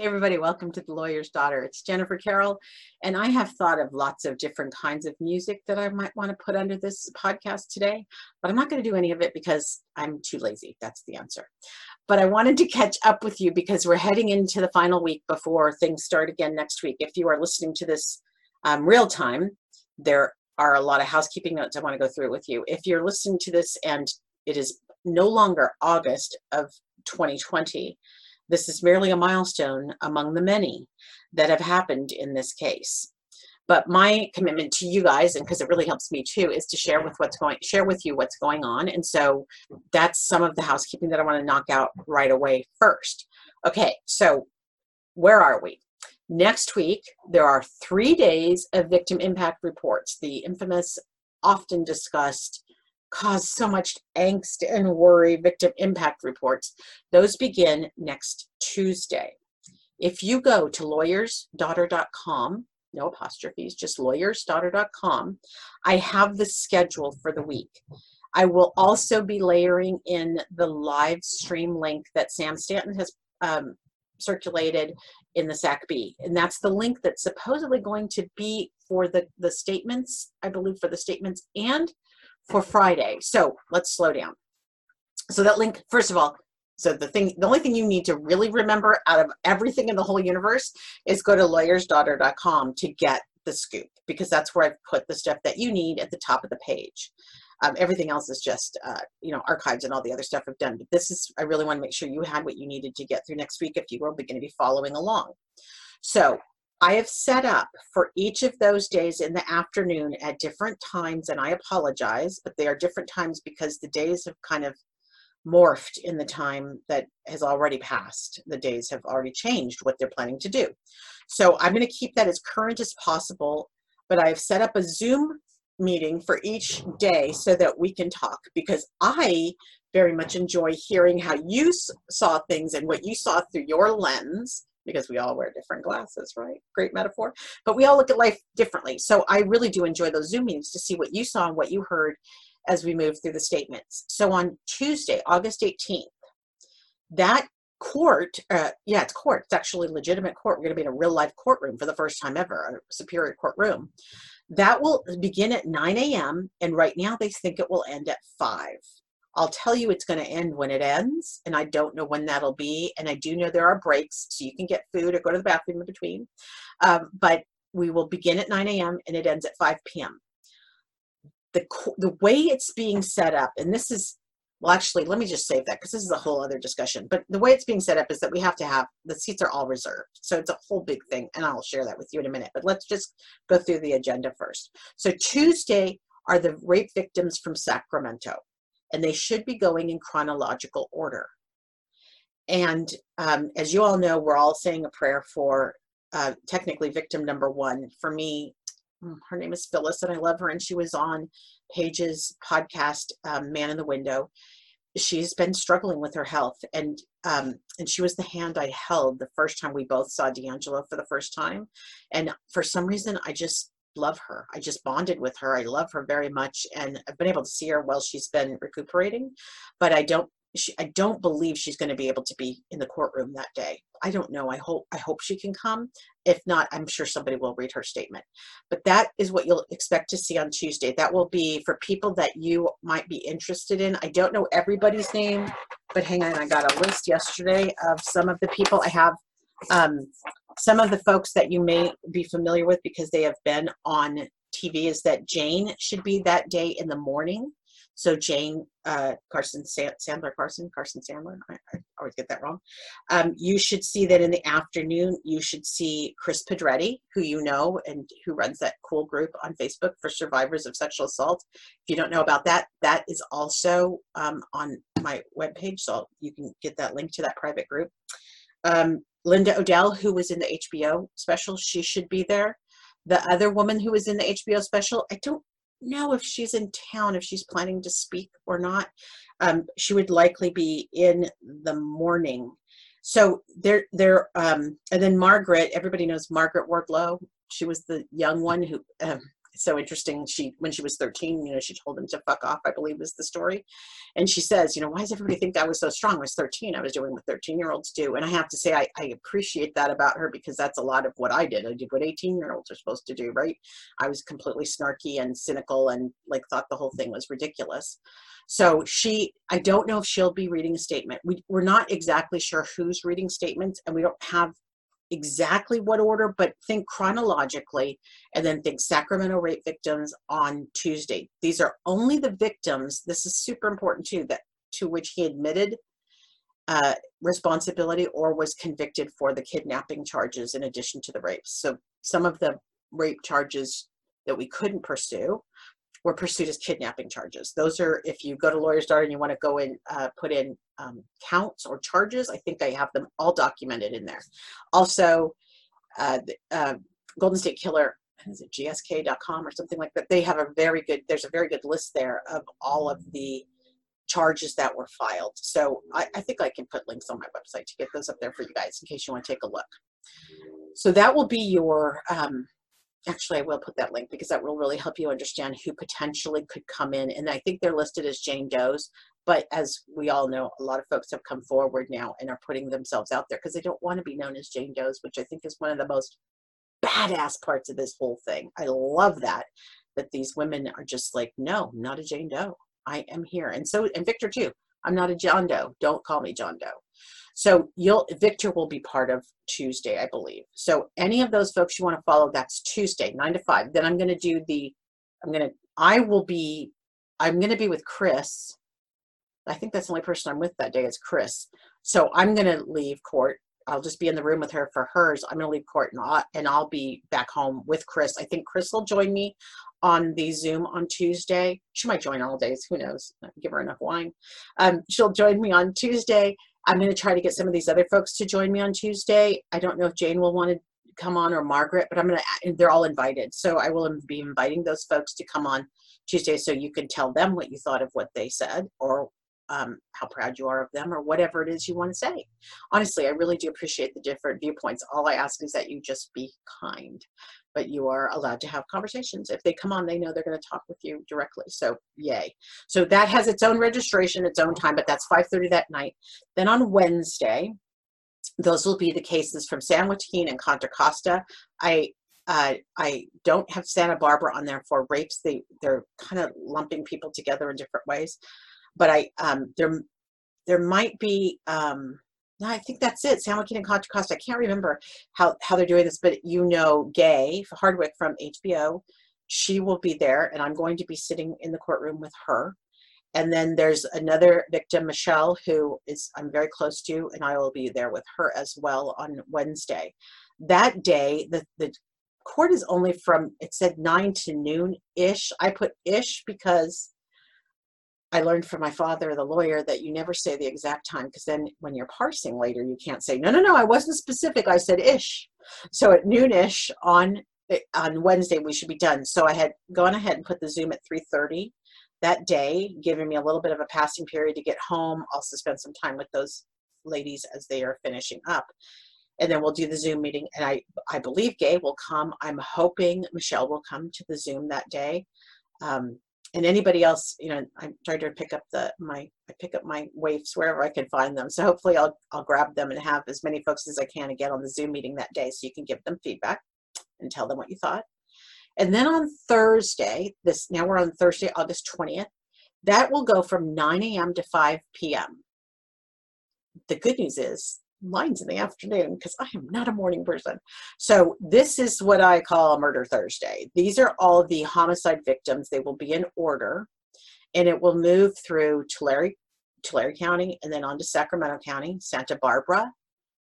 Hey everybody, welcome to The Lawyer's Daughter. It's Jennifer Carroll, and I have thought of lots of different kinds of music that I might want to put under this podcast today, but I'm not going to do any of it because I'm too lazy. That's the answer. But I wanted to catch up with you because we're heading into the final week before things start again next week. If you are listening to this um, real time, there are a lot of housekeeping notes I want to go through with you. If you're listening to this and it is no longer August of 2020, this is merely a milestone among the many that have happened in this case. But my commitment to you guys, and because it really helps me too, is to share with what's going share with you what's going on. And so that's some of the housekeeping that I want to knock out right away first. Okay, so where are we? Next week, there are three days of victim impact reports, the infamous, often discussed cause so much angst and worry victim impact reports. Those begin next Tuesday. If you go to lawyersdaughter.com, no apostrophes, just lawyersdaughter.com, I have the schedule for the week. I will also be layering in the live stream link that Sam Stanton has um, circulated in the SACB. And that's the link that's supposedly going to be for the, the statements, I believe for the statements and for Friday. So let's slow down. So that link, first of all, so the thing, the only thing you need to really remember out of everything in the whole universe is go to lawyersdaughter.com to get the scoop because that's where I've put the stuff that you need at the top of the page. Um, everything else is just, uh, you know, archives and all the other stuff I've done. But this is, I really want to make sure you had what you needed to get through next week if you were going to be following along. So I have set up for each of those days in the afternoon at different times, and I apologize, but they are different times because the days have kind of morphed in the time that has already passed. The days have already changed what they're planning to do. So I'm going to keep that as current as possible, but I've set up a Zoom meeting for each day so that we can talk because I very much enjoy hearing how you saw things and what you saw through your lens because we all wear different glasses, right? Great metaphor. But we all look at life differently. So I really do enjoy those Zoom meetings to see what you saw and what you heard as we move through the statements. So on Tuesday, August 18th, that court, uh, yeah, it's court. It's actually legitimate court. We're going to be in a real life courtroom for the first time ever, a superior courtroom. That will begin at 9 a.m. And right now they think it will end at 5. I'll tell you it's going to end when it ends, and I don't know when that'll be. And I do know there are breaks, so you can get food or go to the bathroom in between. Um, but we will begin at 9 a.m. and it ends at 5 p.m. The, the way it's being set up, and this is, well, actually, let me just save that because this is a whole other discussion. But the way it's being set up is that we have to have the seats are all reserved. So it's a whole big thing, and I'll share that with you in a minute. But let's just go through the agenda first. So Tuesday are the rape victims from Sacramento and they should be going in chronological order. And um, as you all know, we're all saying a prayer for uh, technically victim number one. For me, mm, her name is Phyllis, and I love her. And she was on Paige's podcast, um, Man in the Window. She's been struggling with her health, and um, and she was the hand I held the first time we both saw DeAngelo for the first time. And for some reason, I just love her. I just bonded with her. I love her very much, and I've been able to see her while she's been recuperating. But I don't, she, I don't believe she's going to be able to be in the courtroom that day. I don't know. I hope, I hope she can come. If not, I'm sure somebody will read her statement. But that is what you'll expect to see on Tuesday. That will be for people that you might be interested in. I don't know everybody's name, but hang on. I got a list yesterday of some of the people I have um, some of the folks that you may be familiar with because they have been on TV is that Jane should be that day in the morning. So Jane uh, Carson Sandler Carson Carson Sandler I, I always get that wrong. Um, you should see that in the afternoon. You should see Chris Pedretti, who you know and who runs that cool group on Facebook for survivors of sexual assault. If you don't know about that, that is also um, on my webpage, so you can get that link to that private group. Um, Linda O'Dell, who was in the HBO special, she should be there. The other woman who was in the HBO special, I don't know if she's in town, if she's planning to speak or not. Um, she would likely be in the morning. So there, there, um, and then Margaret. Everybody knows Margaret Wardlow. She was the young one who, um, so interesting. She when she was 13, you know, she told him to fuck off. I believe is the story, and she says, you know, why does everybody think I was so strong? I was 13. I was doing what 13 year olds do, and I have to say I, I appreciate that about her because that's a lot of what I did. I did what 18 year olds are supposed to do, right? I was completely snarky and cynical and like thought the whole thing was ridiculous. So she, I don't know if she'll be reading a statement. We, we're not exactly sure who's reading statements, and we don't have exactly what order, but think chronologically and then think Sacramento rape victims on Tuesday. These are only the victims, this is super important too, that to which he admitted uh, responsibility or was convicted for the kidnapping charges in addition to the rapes. So some of the rape charges that we couldn't pursue were pursued as kidnapping charges. Those are, if you go to Lawyer's Daughter and you want to go and uh, put in um, counts or charges, I think I have them all documented in there. Also, uh, uh, Golden State Killer, is it gsk.com or something like that? They have a very good, there's a very good list there of all of the charges that were filed. So I, I think I can put links on my website to get those up there for you guys in case you want to take a look. So that will be your um, actually I will put that link because that will really help you understand who potentially could come in. And I think they're listed as Jane Doe's, but as we all know, a lot of folks have come forward now and are putting themselves out there because they don't want to be known as Jane Doe's, which I think is one of the most badass parts of this whole thing. I love that, that these women are just like, no, not a Jane Doe. I am here. And so, and Victor too. I'm not a John Doe. Don't call me John Doe. So you'll Victor will be part of Tuesday, I believe. So any of those folks you want to follow, that's Tuesday, nine to five. Then I'm going to do the, I'm going to, I will be, I'm going to be with Chris. I think that's the only person I'm with that day is Chris. So I'm going to leave court. I'll just be in the room with her for hers. I'm going to leave court and I'll, and I'll be back home with Chris. I think Chris will join me on the Zoom on Tuesday. She might join all days. Who knows? Give her enough wine. Um, she'll join me on Tuesday I'm going to try to get some of these other folks to join me on Tuesday. I don't know if Jane will want to come on or Margaret, but I'm going to, they're all invited. So I will be inviting those folks to come on Tuesday so you can tell them what you thought of what they said or um, how proud you are of them or whatever it is you want to say. Honestly, I really do appreciate the different viewpoints. All I ask is that you just be kind but you are allowed to have conversations. If they come on, they know they're going to talk with you directly. So yay. So that has its own registration, its own time, but that's 5.30 that night. Then on Wednesday, those will be the cases from San Joaquin and Contra Costa. I uh, I don't have Santa Barbara on there for rapes. They they're kind of lumping people together in different ways, but I um, there there might be um, I think that's it. San Joaquin and Contra Costa. I can't remember how, how they're doing this, but you know Gay Hardwick from HBO. She will be there, and I'm going to be sitting in the courtroom with her. And then there's another victim, Michelle, who is I'm very close to, and I will be there with her as well on Wednesday. That day, the, the court is only from, it said 9 to noon ish. I put ish because I learned from my father, the lawyer, that you never say the exact time because then when you're parsing later, you can't say, no, no, no, I wasn't specific. I said ish. So at noonish on eh, on Wednesday, we should be done. So I had gone ahead and put the Zoom at 3.30 that day, giving me a little bit of a passing period to get home. Also spend some time with those ladies as they are finishing up. And then we'll do the Zoom meeting. And I, I believe Gay will come. I'm hoping Michelle will come to the Zoom that day. Um, and anybody else, you know, I'm trying to pick up the my I pick up my waifs wherever I can find them. So hopefully I'll I'll grab them and have as many folks as I can get on the Zoom meeting that day, so you can give them feedback and tell them what you thought. And then on Thursday, this now we're on Thursday, August 20th, that will go from 9 a.m. to 5 p.m. The good news is mine's in the afternoon because I am not a morning person. So this is what I call murder Thursday. These are all the homicide victims. They will be in order and it will move through Tulare, Tulare County and then on to Sacramento County, Santa Barbara,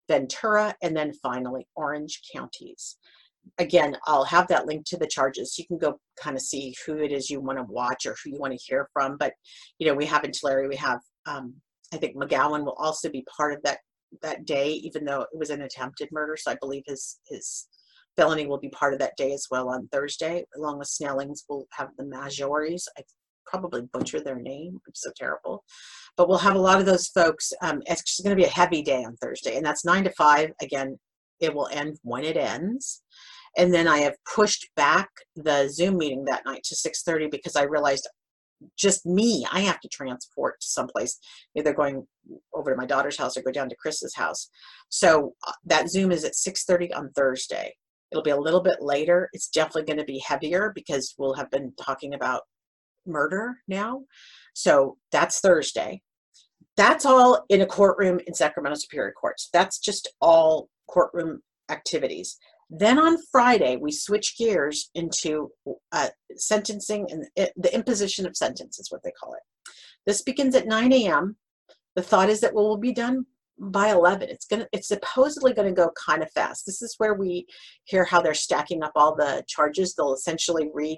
Ventura, and then finally Orange counties. Again, I'll have that link to the charges. You can go kind of see who it is you want to watch or who you want to hear from. But, you know, we have in Tulare, we have um, I think McGowan will also be part of that that day, even though it was an attempted murder. So I believe his his felony will be part of that day as well on Thursday, along with Snellings. We'll have the Majoris. I probably butcher their name, I'm so terrible. But we'll have a lot of those folks. Um, it's going to be a heavy day on Thursday, and that's nine to five. Again, it will end when it ends. And then I have pushed back the Zoom meeting that night to 6:30 because I realized just me, I have to transport to someplace, either going over to my daughter's house or go down to Chris's house. So uh, that Zoom is at 6:30 on Thursday. It'll be a little bit later. It's definitely going to be heavier because we'll have been talking about murder now. So that's Thursday. That's all in a courtroom in Sacramento Superior Courts. That's just all courtroom activities. Then on Friday, we switch gears into uh, sentencing and it, the imposition of sentence is what they call it. This begins at 9 a.m. The thought is that we'll be done by 11 it's gonna it's supposedly going to go kind of fast this is where we hear how they're stacking up all the charges they'll essentially read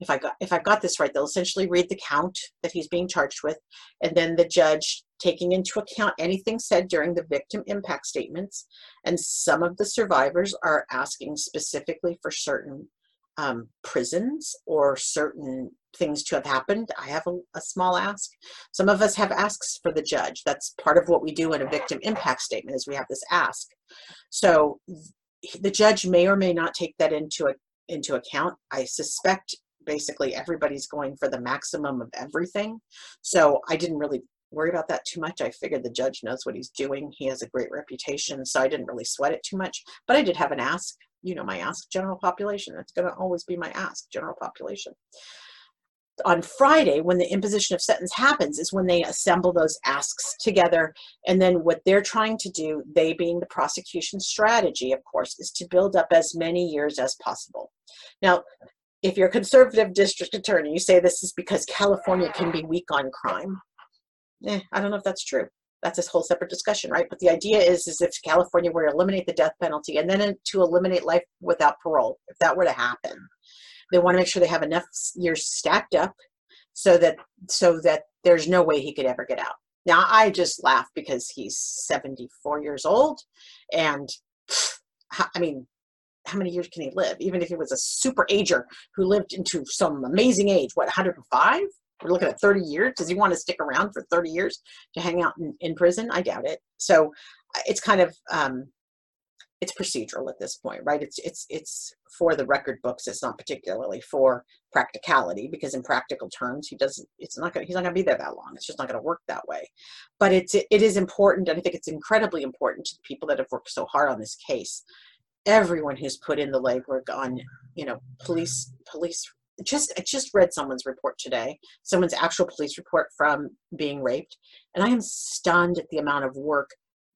if i got if i've got this right they'll essentially read the count that he's being charged with and then the judge taking into account anything said during the victim impact statements and some of the survivors are asking specifically for certain um, prisons or certain things to have happened. I have a, a, small ask. Some of us have asks for the judge. That's part of what we do in a victim impact statement is we have this ask. So the judge may or may not take that into a, into account. I suspect basically everybody's going for the maximum of everything. So I didn't really worry about that too much. I figured the judge knows what he's doing. He has a great reputation, so I didn't really sweat it too much. But I did have an ask. You know, my ask general population. That's going to always be my ask general population. On Friday, when the imposition of sentence happens, is when they assemble those asks together. And then what they're trying to do, they being the prosecution strategy, of course, is to build up as many years as possible. Now, if you're a conservative district attorney, you say this is because California can be weak on crime eh, I don't know if that's true. That's a whole separate discussion, right? But the idea is, is if California were to eliminate the death penalty and then to eliminate life without parole, if that were to happen, they want to make sure they have enough years stacked up so that so that there's no way he could ever get out. Now I just laugh because he's 74 years old, and I mean, how many years can he live? Even if he was a super ager who lived into some amazing age, what 105? We're looking at 30 years. Does he want to stick around for 30 years to hang out in, in prison? I doubt it. So it's kind of um, it's procedural at this point, right? It's it's it's for the record books. It's not particularly for practicality because in practical terms, he doesn't. It's not going. He's not going to be there that long. It's just not going to work that way. But it's it is important, and I think it's incredibly important to the people that have worked so hard on this case. Everyone who's put in the legwork on, you know, police police just I just read someone's report today, someone's actual police report from being raped, and I am stunned at the amount of work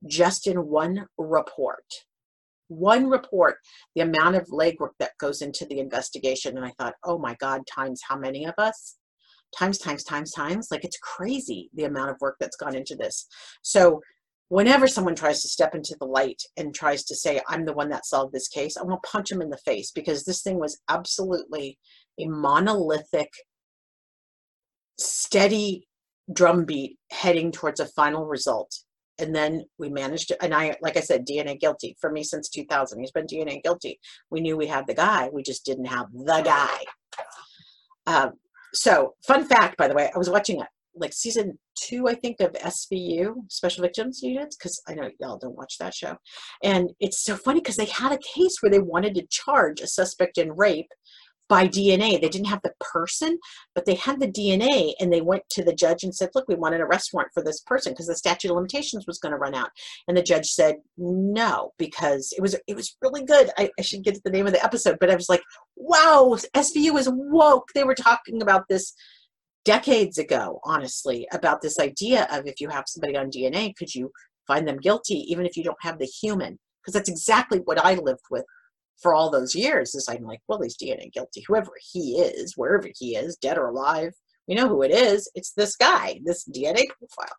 just in one report. One report, the amount of legwork that goes into the investigation, and I thought, oh my God, times how many of us? Times, times, times, times. Like it's crazy the amount of work that's gone into this. So whenever someone tries to step into the light and tries to say, I'm the one that solved this case, I want to punch them in the face because this thing was absolutely a monolithic, steady drumbeat heading towards a final result. And then we managed to, and I, like I said, DNA guilty for me since 2000. He's been DNA guilty. We knew we had the guy, we just didn't have the guy. Um, so, fun fact, by the way, I was watching it like season two, I think, of SVU, Special Victims Units, because I know y'all don't watch that show. And it's so funny because they had a case where they wanted to charge a suspect in rape by DNA. They didn't have the person, but they had the DNA and they went to the judge and said, look, we want an arrest warrant for this person because the statute of limitations was going to run out. And the judge said no, because it was it was really good. I, I should get the name of the episode, but I was like, wow, SVU is woke. They were talking about this decades ago, honestly, about this idea of if you have somebody on DNA, could you find them guilty even if you don't have the human? Because that's exactly what I lived with for all those years is I'm like, well, he's DNA guilty. Whoever he is, wherever he is, dead or alive, we know who it is. It's this guy, this DNA profile.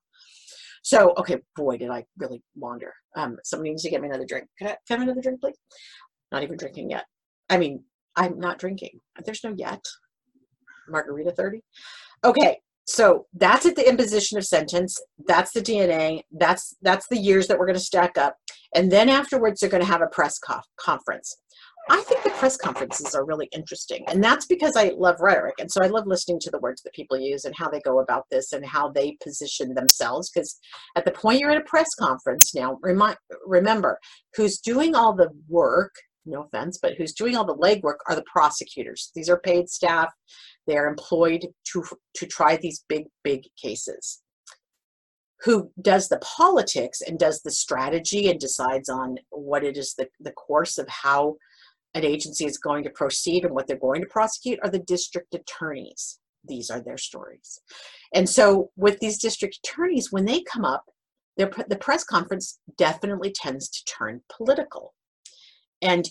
So, okay, boy, did I really wander. Um, somebody needs to get me another drink. Can I, have another drink, please? Not even drinking yet. I mean, I'm not drinking. There's no yet. Margarita 30. Okay, so that's at the imposition of sentence. That's the DNA. That's that's the years that we're going to stack up. And then afterwards, they're going to have a press conference. I think the press conferences are really interesting. And that's because I love rhetoric. And so I love listening to the words that people use and how they go about this and how they position themselves. Because at the point you're at a press conference now, remind, remember who's doing all the work no offense, but who's doing all the legwork are the prosecutors. These are paid staff. They're employed to, to try these big, big cases. Who does the politics and does the strategy and decides on what it is the, the course of how an agency is going to proceed and what they're going to prosecute are the district attorneys. These are their stories. And so with these district attorneys, when they come up, the press conference definitely tends to turn political. And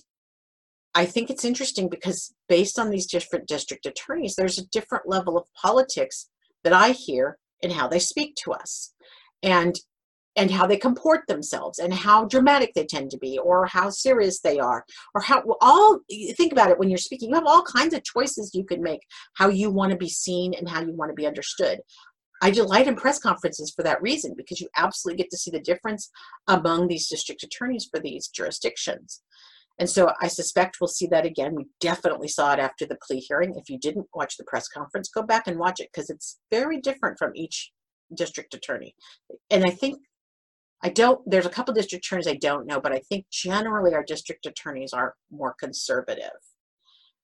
I think it's interesting because based on these different district attorneys, there's a different level of politics that I hear in how they speak to us and and how they comport themselves and how dramatic they tend to be or how serious they are or how all think about it when you're speaking you have all kinds of choices you can make how you want to be seen and how you want to be understood I delight in press conferences for that reason because you absolutely get to see the difference among these district attorneys for these jurisdictions. And so I suspect we'll see that again. We definitely saw it after the plea hearing. If you didn't watch the press conference, go back and watch it because it's very different from each district attorney. And I think I don't, there's a couple district attorneys I don't know, but I think generally our district attorneys are more conservative,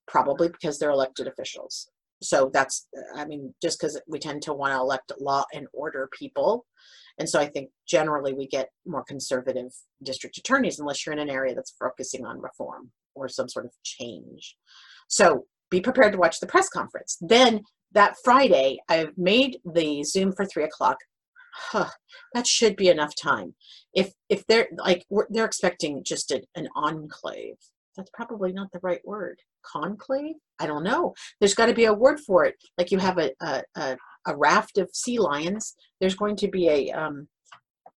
probably because they're elected officials. So that's i mean just because we tend to want to elect law and order people. And so i think generally we get more conservative district attorneys unless you're in an area that's focusing on reform or some sort of change. So be prepared to watch the press conference. Then that friday i've made the zoom for three o'clock huh, that should be enough time. If if they're like they're expecting just a, an enclave. That's probably not the right word. Conclave? I don't know. There's got to be a word for it. Like you have a, a, a, a raft of sea lions. There's going to be a um,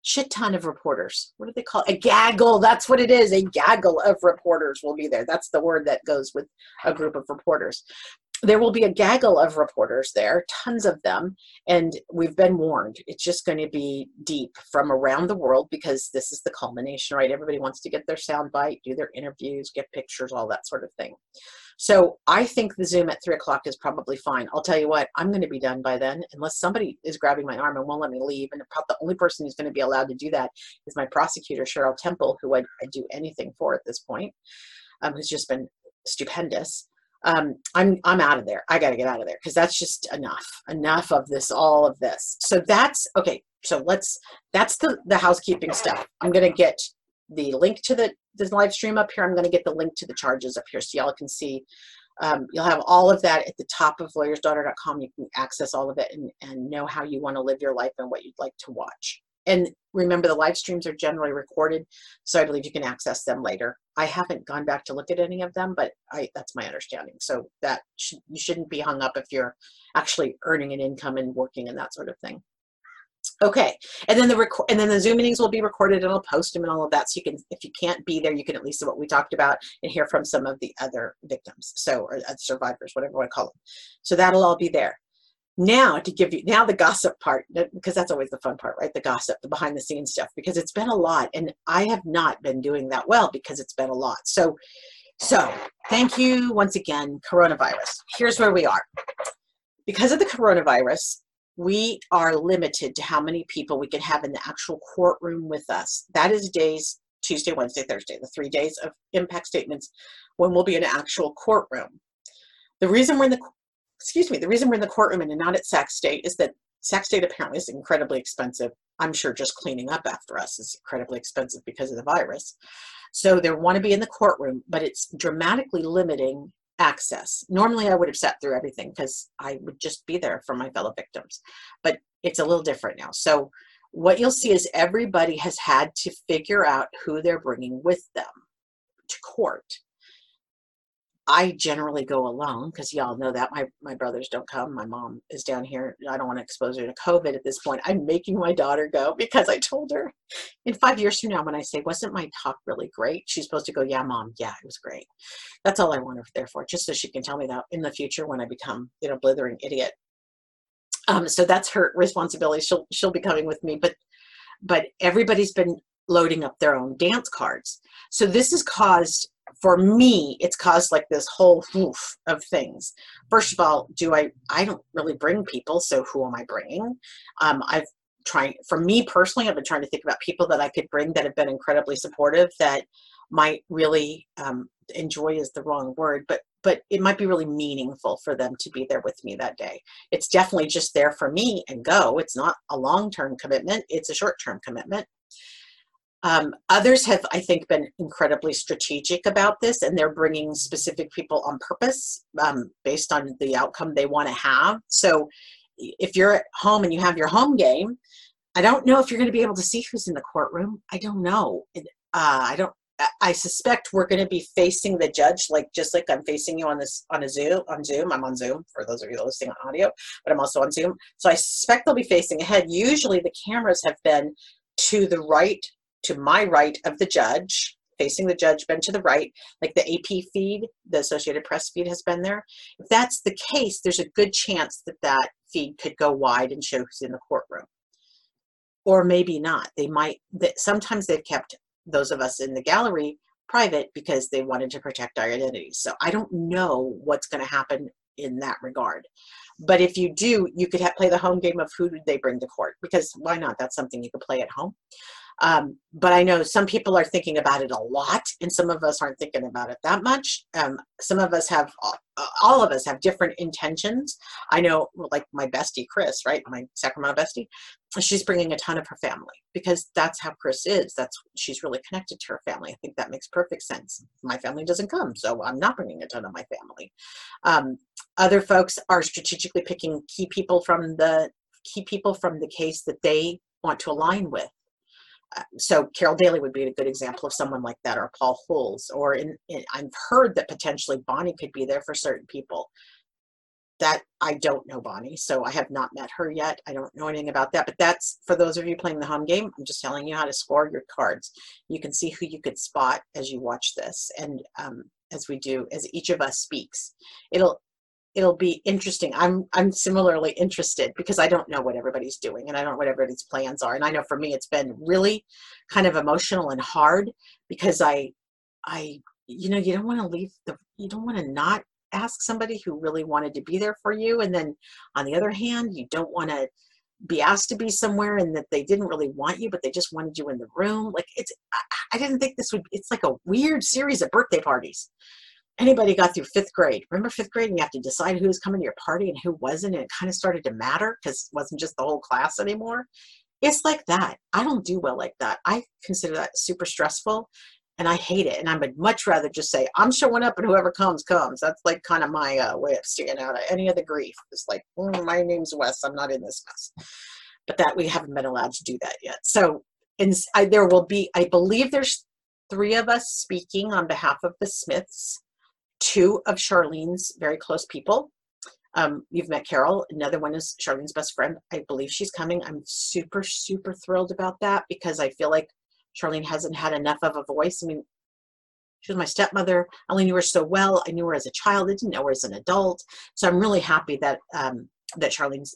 shit ton of reporters. What do they call it? a gaggle. That's what it is. A gaggle of reporters will be there. That's the word that goes with a group of reporters there will be a gaggle of reporters there, tons of them, and we've been warned. It's just going to be deep from around the world because this is the culmination, right? Everybody wants to get their soundbite, do their interviews, get pictures, all that sort of thing. So I think the Zoom at three o'clock is probably fine. I'll tell you what, I'm going to be done by then, unless somebody is grabbing my arm and won't let me leave. And the only person who's going to be allowed to do that is my prosecutor, Cheryl Temple, who I'd, I'd do anything for at this point, um, who's just been stupendous um, I'm I'm out of there. I got to get out of there because that's just enough. Enough of this, all of this. So that's okay. So let's. That's the the housekeeping stuff. I'm gonna get the link to the the live stream up here. I'm gonna get the link to the charges up here so y'all can see. Um, you'll have all of that at the top of lawyersdaughter.com. You can access all of it and, and know how you want to live your life and what you'd like to watch and remember the live streams are generally recorded so i believe you can access them later i haven't gone back to look at any of them but i that's my understanding. So that sh you shouldn't be hung up if you're actually earning an income and working and that sort of thing. Okay and then the record and then the zoom meetings will be recorded and i'll post them and all of that so you can if you can't be there you can at least see what we talked about and hear from some of the other victims so or uh, survivors whatever to call them. So that'll all be there now to give you now the gossip part because that's always the fun part right? The gossip the behind the scenes stuff because it's been a lot and i have not been doing that well because it's been a lot. So so thank you once again coronavirus. Here's where we are. Because of the coronavirus we are limited to how many people we can have in the actual courtroom with us. That is days tuesday wednesday thursday the three days of impact statements when we'll be in an actual courtroom. The reason we're in the excuse me, the reason we're in the courtroom and not at Sac State is that Sac State apparently is incredibly expensive. I'm sure just cleaning up after us is incredibly expensive because of the virus. So they want to be in the courtroom, but it's dramatically limiting access. Normally I would have sat through everything because I would just be there for my fellow victims, but it's a little different now. So what you'll see is everybody has had to figure out who they're bringing with them to court. I generally go alone because y'all know that my, my brothers don't come. My mom is down here. I don't want to expose her to COVID at this point. I'm making my daughter go because I told her in five years from now when I say, wasn't my talk really great? She's supposed to go, yeah, mom, yeah, it was great. That's all I want her there for, just so she can tell me that in the future when I become, you know, blithering idiot. Um, so that's her responsibility. She'll, she'll be coming with me, but, but everybody's been loading up their own dance cards. So this has caused for me, it's caused like this whole woof of things. First of all, do I, I don't really bring people, so who am I bringing? Um, I've trying, for me personally, I've been trying to think about people that I could bring that have been incredibly supportive that might really um, enjoy is the wrong word, but but it might be really meaningful for them to be there with me that day. It's definitely just there for me and go. It's not a long-term commitment. It's a short-term commitment. Um, others have, I think, been incredibly strategic about this, and they're bringing specific people on purpose um, based on the outcome they want to have. So, if you're at home and you have your home game, I don't know if you're going to be able to see who's in the courtroom. I don't know. Uh, I don't. I suspect we're going to be facing the judge, like just like I'm facing you on this on a Zoom on Zoom. I'm on Zoom for those of you listening on audio, but I'm also on Zoom. So I suspect they'll be facing ahead. Usually the cameras have been to the right to my right of the judge, facing the judge, been to the right, like the AP feed, the Associated Press feed has been there. If that's the case, there's a good chance that that feed could go wide and show who's in the courtroom. Or maybe not. They might, that sometimes they've kept those of us in the gallery private because they wanted to protect our identities. So I don't know what's going to happen in that regard. But if you do, you could have, play the home game of who did they bring to court because why not? That's something you could play at home. Um, but I know some people are thinking about it a lot, and some of us aren't thinking about it that much. Um, some of us have, uh, all of us have different intentions. I know, like my bestie, Chris, right? My Sacramento bestie, she's bringing a ton of her family because that's how Chris is. That's she's really connected to her family. I think that makes perfect sense. My family doesn't come, so I'm not bringing a ton of my family. Um, other folks are strategically picking key people from the key people from the case that they want to align with so Carol Daly would be a good example of someone like that, or Paul Holes, or in, in, I've heard that potentially Bonnie could be there for certain people. That I don't know Bonnie, so I have not met her yet. I don't know anything about that, but that's for those of you playing the home game. I'm just telling you how to score your cards. You can see who you could spot as you watch this, and um, as we do, as each of us speaks. It'll it'll be interesting. I'm I'm similarly interested because I don't know what everybody's doing and I don't know what everybody's plans are. And I know for me it's been really kind of emotional and hard because I I you know you don't want to leave the you don't want to not ask somebody who really wanted to be there for you and then on the other hand you don't want to be asked to be somewhere and that they didn't really want you but they just wanted you in the room like it's I, I didn't think this would it's like a weird series of birthday parties anybody got through fifth grade. Remember fifth grade and you have to decide who was coming to your party and who wasn't and it kind of started to matter because it wasn't just the whole class anymore. It's like that. I don't do well like that. I consider that super stressful and I hate it. And I would much rather just say, I'm showing up and whoever comes, comes. That's like kind of my uh, way of staying out of any of the grief. It's like, mm, my name's Wes. I'm not in this mess. But that we haven't been allowed to do that yet. So and I, there will be, I believe there's three of us speaking on behalf of the Smiths two of Charlene's very close people. Um, you've met Carol. Another one is Charlene's best friend. I believe she's coming. I'm super, super thrilled about that because I feel like Charlene hasn't had enough of a voice. I mean, she was my stepmother. I only knew her so well. I knew her as a child. I didn't know her as an adult. So I'm really happy that um, that Charlene's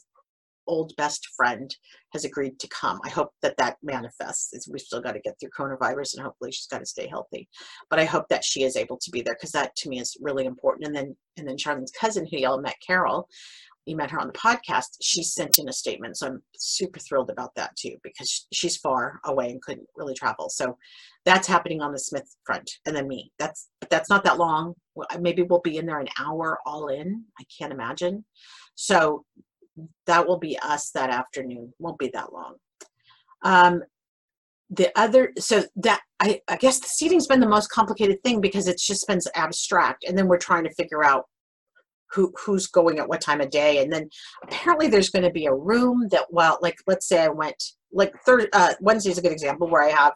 old best friend has agreed to come. I hope that that manifests. We've still got to get through coronavirus and hopefully she's got to stay healthy. But I hope that she is able to be there because that to me is really important. And then and then Charlene's cousin who y'all met, Carol, you met her on the podcast, she sent in a statement. So I'm super thrilled about that too because she's far away and couldn't really travel. So that's happening on the Smith front. And then me. That's that's not that long. Maybe we'll be in there an hour all in. I can't imagine. So that will be us that afternoon. Won't be that long. Um, the other, so that I, I guess the seating's been the most complicated thing because it's just been abstract, and then we're trying to figure out who who's going at what time of day, and then apparently there's going to be a room that well, like let's say I went like third uh, Wednesday's a good example where I have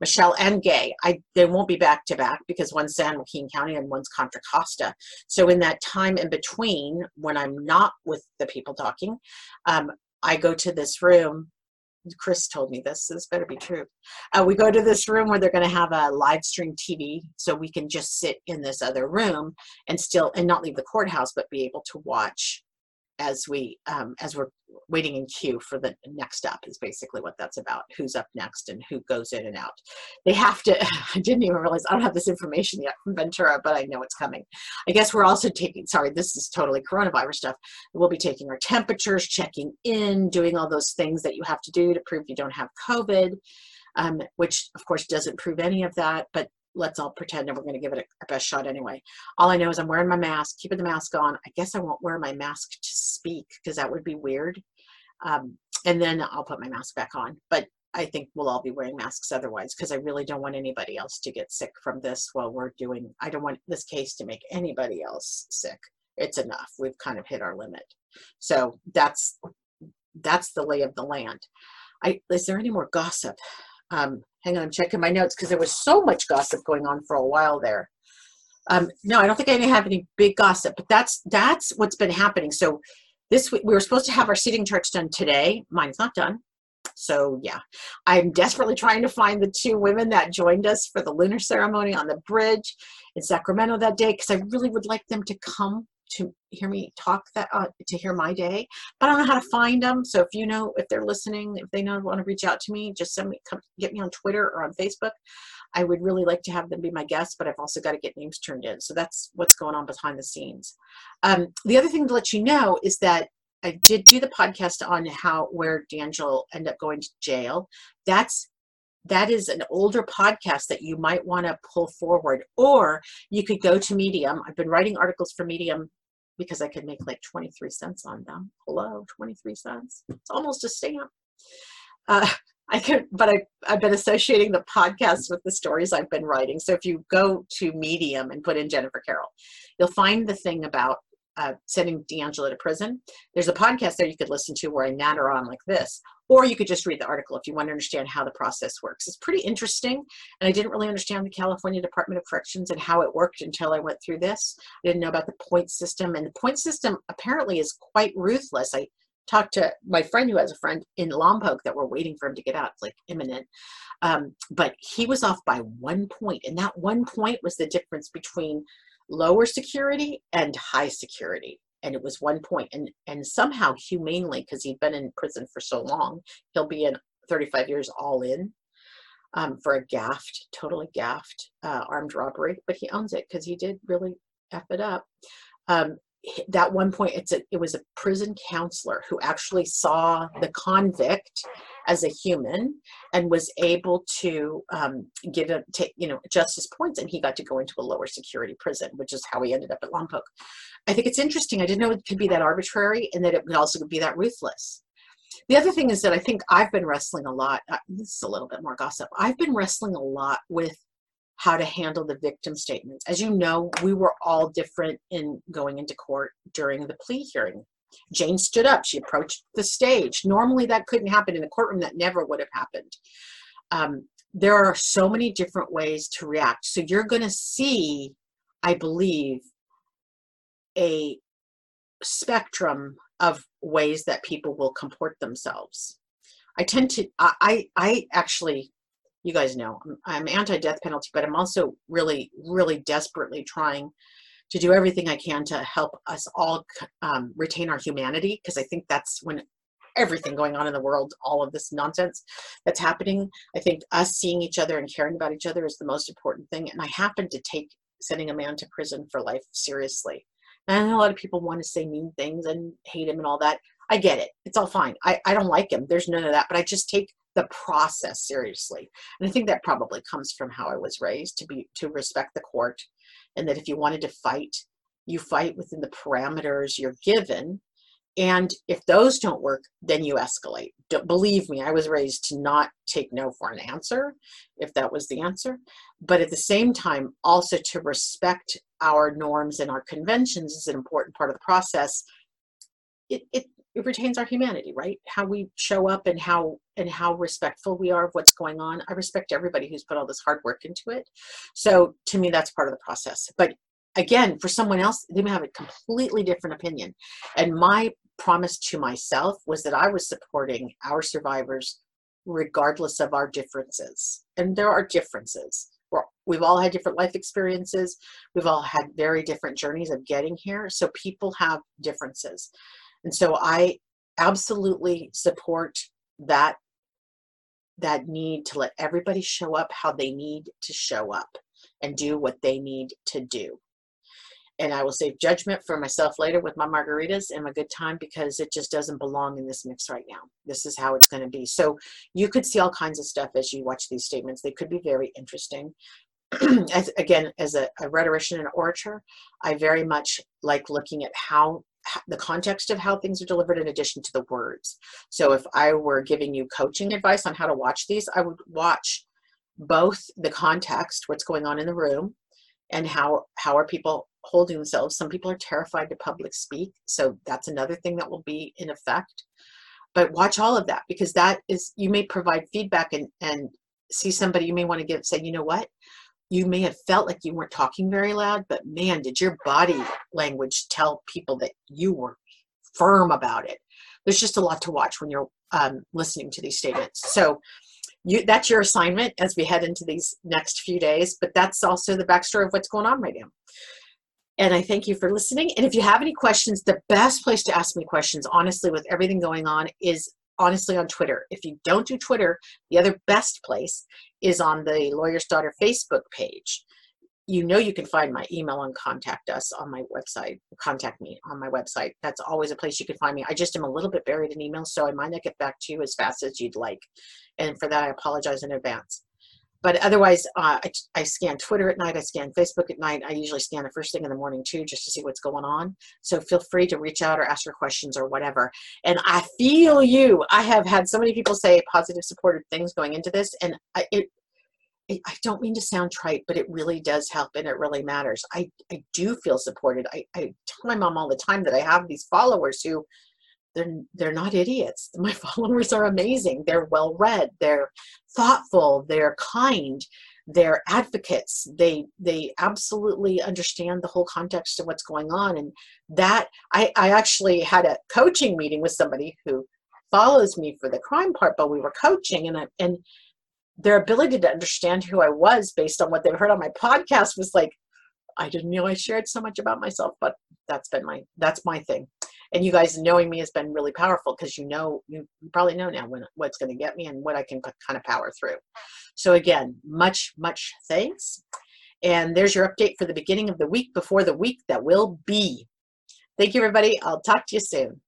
Michelle and Gay. I they won't be back to back because one's San Joaquin County and one's Contra Costa. So in that time in between, when I'm not with the people talking, um, I go to this room. Chris told me this, so this better be true. Uh, we go to this room where they're going to have a live stream TV, so we can just sit in this other room and still and not leave the courthouse, but be able to watch as we um, as we're waiting in queue for the next up is basically what that's about who's up next and who goes in and out. They have to i didn't even realize i don't have this information yet from ventura but i know it's coming. I guess we're also taking sorry this is totally coronavirus stuff. We'll be taking our temperatures checking in doing all those things that you have to do to prove you don't have covid um, which of course doesn't prove any of that but let's all pretend that we're going to give it our best shot anyway. All I know is I'm wearing my mask, keeping the mask on. I guess I won't wear my mask to speak because that would be weird. Um, and then I'll put my mask back on. But I think we'll all be wearing masks otherwise because I really don't want anybody else to get sick from this while we're doing, I don't want this case to make anybody else sick. It's enough. We've kind of hit our limit. So that's, that's the lay of the land. I, is there any more gossip? Um, hang on, I'm checking my notes because there was so much gossip going on for a while there. Um, no, I don't think I have any big gossip, but that's that's what's been happening. So this week we were supposed to have our seating charts done today. Mine's not done. So yeah, I'm desperately trying to find the two women that joined us for the lunar ceremony on the bridge in Sacramento that day because I really would like them to come to hear me talk that uh, to hear my day but i don't know how to find them so if you know if they're listening if they know want to reach out to me just send me come get me on twitter or on facebook. I would really like to have them be my guests but i've also got to get names turned in. So that's what's going on behind the scenes. Um, the other thing to let you know is that i did do the podcast on how where DeAngelo ended up going to jail. That's that is an older podcast that you might want to pull forward or you could go to medium. I've been writing articles for medium because I could make like 23 cents on them. Hello, 23 cents. It's almost a stamp. Uh, I could, but I, I've been associating the podcast with the stories I've been writing. So if you go to Medium and put in Jennifer Carroll, you'll find the thing about uh, sending DeAngelo to prison. There's a podcast there you could listen to where I natter on like this, or you could just read the article if you want to understand how the process works. It's pretty interesting, and I didn't really understand the California Department of Corrections and how it worked until I went through this. I didn't know about the point system, and the point system apparently is quite ruthless. I talked to my friend who has a friend in Lompoc that we're waiting for him to get out. It's like imminent. Um, but he was off by one point, and that one point was the difference between lower security and high security. And it was one point and and somehow humanely because he'd been in prison for so long he'll be in 35 years all in um, for a gaffed totally gaffed uh, armed robbery but he owns it because he did really f it up. Um, that one point it's a, it was a prison counselor who actually saw the convict as a human and was able to um, give take you know justice points and he got to go into a lower security prison which is how he ended up at lompoc. I think it's interesting i didn't know it could be that arbitrary and that it could also be that ruthless. The other thing is that i think i've been wrestling a lot uh, this is a little bit more gossip i've been wrestling a lot with how to handle the victim statements. As you know, we were all different in going into court during the plea hearing. Jane stood up, she approached the stage. Normally, that couldn't happen in a courtroom, that never would have happened. Um, there are so many different ways to react. So, you're going to see, I believe, a spectrum of ways that people will comport themselves. I tend to, I, I actually you guys know I'm, anti-death penalty, but I'm also really, really desperately trying to do everything I can to help us all um, retain our humanity because I think that's when everything going on in the world, all of this nonsense that's happening, I think us seeing each other and caring about each other is the most important thing. And I happen to take sending a man to prison for life seriously. And a lot of people want to say mean things and hate him and all that. I get it. It's all fine. I, I don't like him. There's none of that. But I just take the process seriously. And I think that probably comes from how I was raised to be to respect the court and that if you wanted to fight, you fight within the parameters you're given. And if those don't work, then you escalate. Don't, believe me, I was raised to not take no for an answer, if that was the answer. But at the same time, also to respect our norms and our conventions is an important part of the process. It, it, it retains our humanity right? How we show up and how and how respectful we are of what's going on. I respect everybody who's put all this hard work into it. So to me that's part of the process. But again for someone else they may have a completely different opinion. And my promise to myself was that i was supporting our survivors regardless of our differences. And there are differences. We're, we've all had different life experiences. We've all had very different journeys of getting here. So people have differences and so I absolutely support that that need to let everybody show up how they need to show up and do what they need to do. And I will save judgment for myself later with my margaritas and my good time because it just doesn't belong in this mix right now. This is how it's going to be. So you could see all kinds of stuff as you watch these statements. They could be very interesting. as, again, as a, a rhetorician and orator, I very much like looking at how the context of how things are delivered in addition to the words. So if I were giving you coaching advice on how to watch these, I would watch both the context, what's going on in the room, and how how are people holding themselves. Some people are terrified to public speak, so that's another thing that will be in effect. But watch all of that because that is you may provide feedback and and see somebody you may want to give say, you know what, you may have felt like you weren't talking very loud, but man, did your body language tell people that you were firm about it. There's just a lot to watch when you're um, listening to these statements. So you, that's your assignment as we head into these next few days, but that's also the backstory of what's going on right now. And I thank you for listening. And if you have any questions, the best place to ask me questions, honestly, with everything going on, is honestly on Twitter. If you don't do Twitter, the other best place is on the Lawyer's Daughter Facebook page. You know you can find my email and contact us on my website, contact me on my website. That's always a place you can find me. I just am a little bit buried in emails, so I might not get back to you as fast as you'd like. And for that, I apologize in advance but otherwise uh, I, I, scan twitter at night i scan facebook at night i usually scan the first thing in the morning too just to see what's going on so feel free to reach out or ask your questions or whatever and i feel you i have had so many people say positive supportive things going into this and I, it, it I don't mean to sound trite, but it really does help and it really matters. I, I do feel supported. I, I tell my mom all the time that I have these followers who they're they're not idiots. My followers are amazing. They're well read. They're thoughtful. They're kind. They're advocates. They they absolutely understand the whole context of what's going on. And that i i actually had a coaching meeting with somebody who follows me for the crime part but we were coaching and I, and their ability to understand who i was based on what they heard on my podcast was like i didn't know i shared so much about myself but that's been my that's my thing and you guys knowing me has been really powerful because you know you, probably know now when what's going to get me and what I can kind of power through. So again, much much thanks. And there's your update for the beginning of the week before the week that will be. Thank you, everybody. I'll talk to you soon.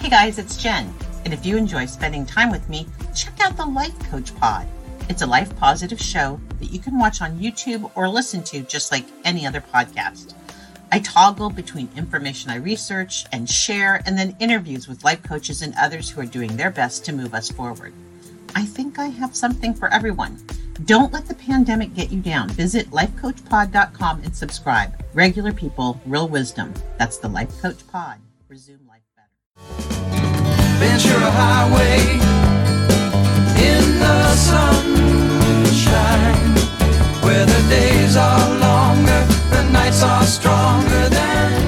Hey guys, it's Jen. And if you enjoy spending time with me, check out the Life Coach Pod. It's a life positive show that you can watch on YouTube or listen to just like any other podcast. I toggle between information I research and share, and then interviews with life coaches and others who are doing their best to move us forward. I think I have something for everyone. Don't let the pandemic get you down. Visit lifecoachpod.com and subscribe. Regular people, real wisdom. That's the Life Coach Pod. Resume life better. Highway in the sunshine where the days are longer, the nights are stronger than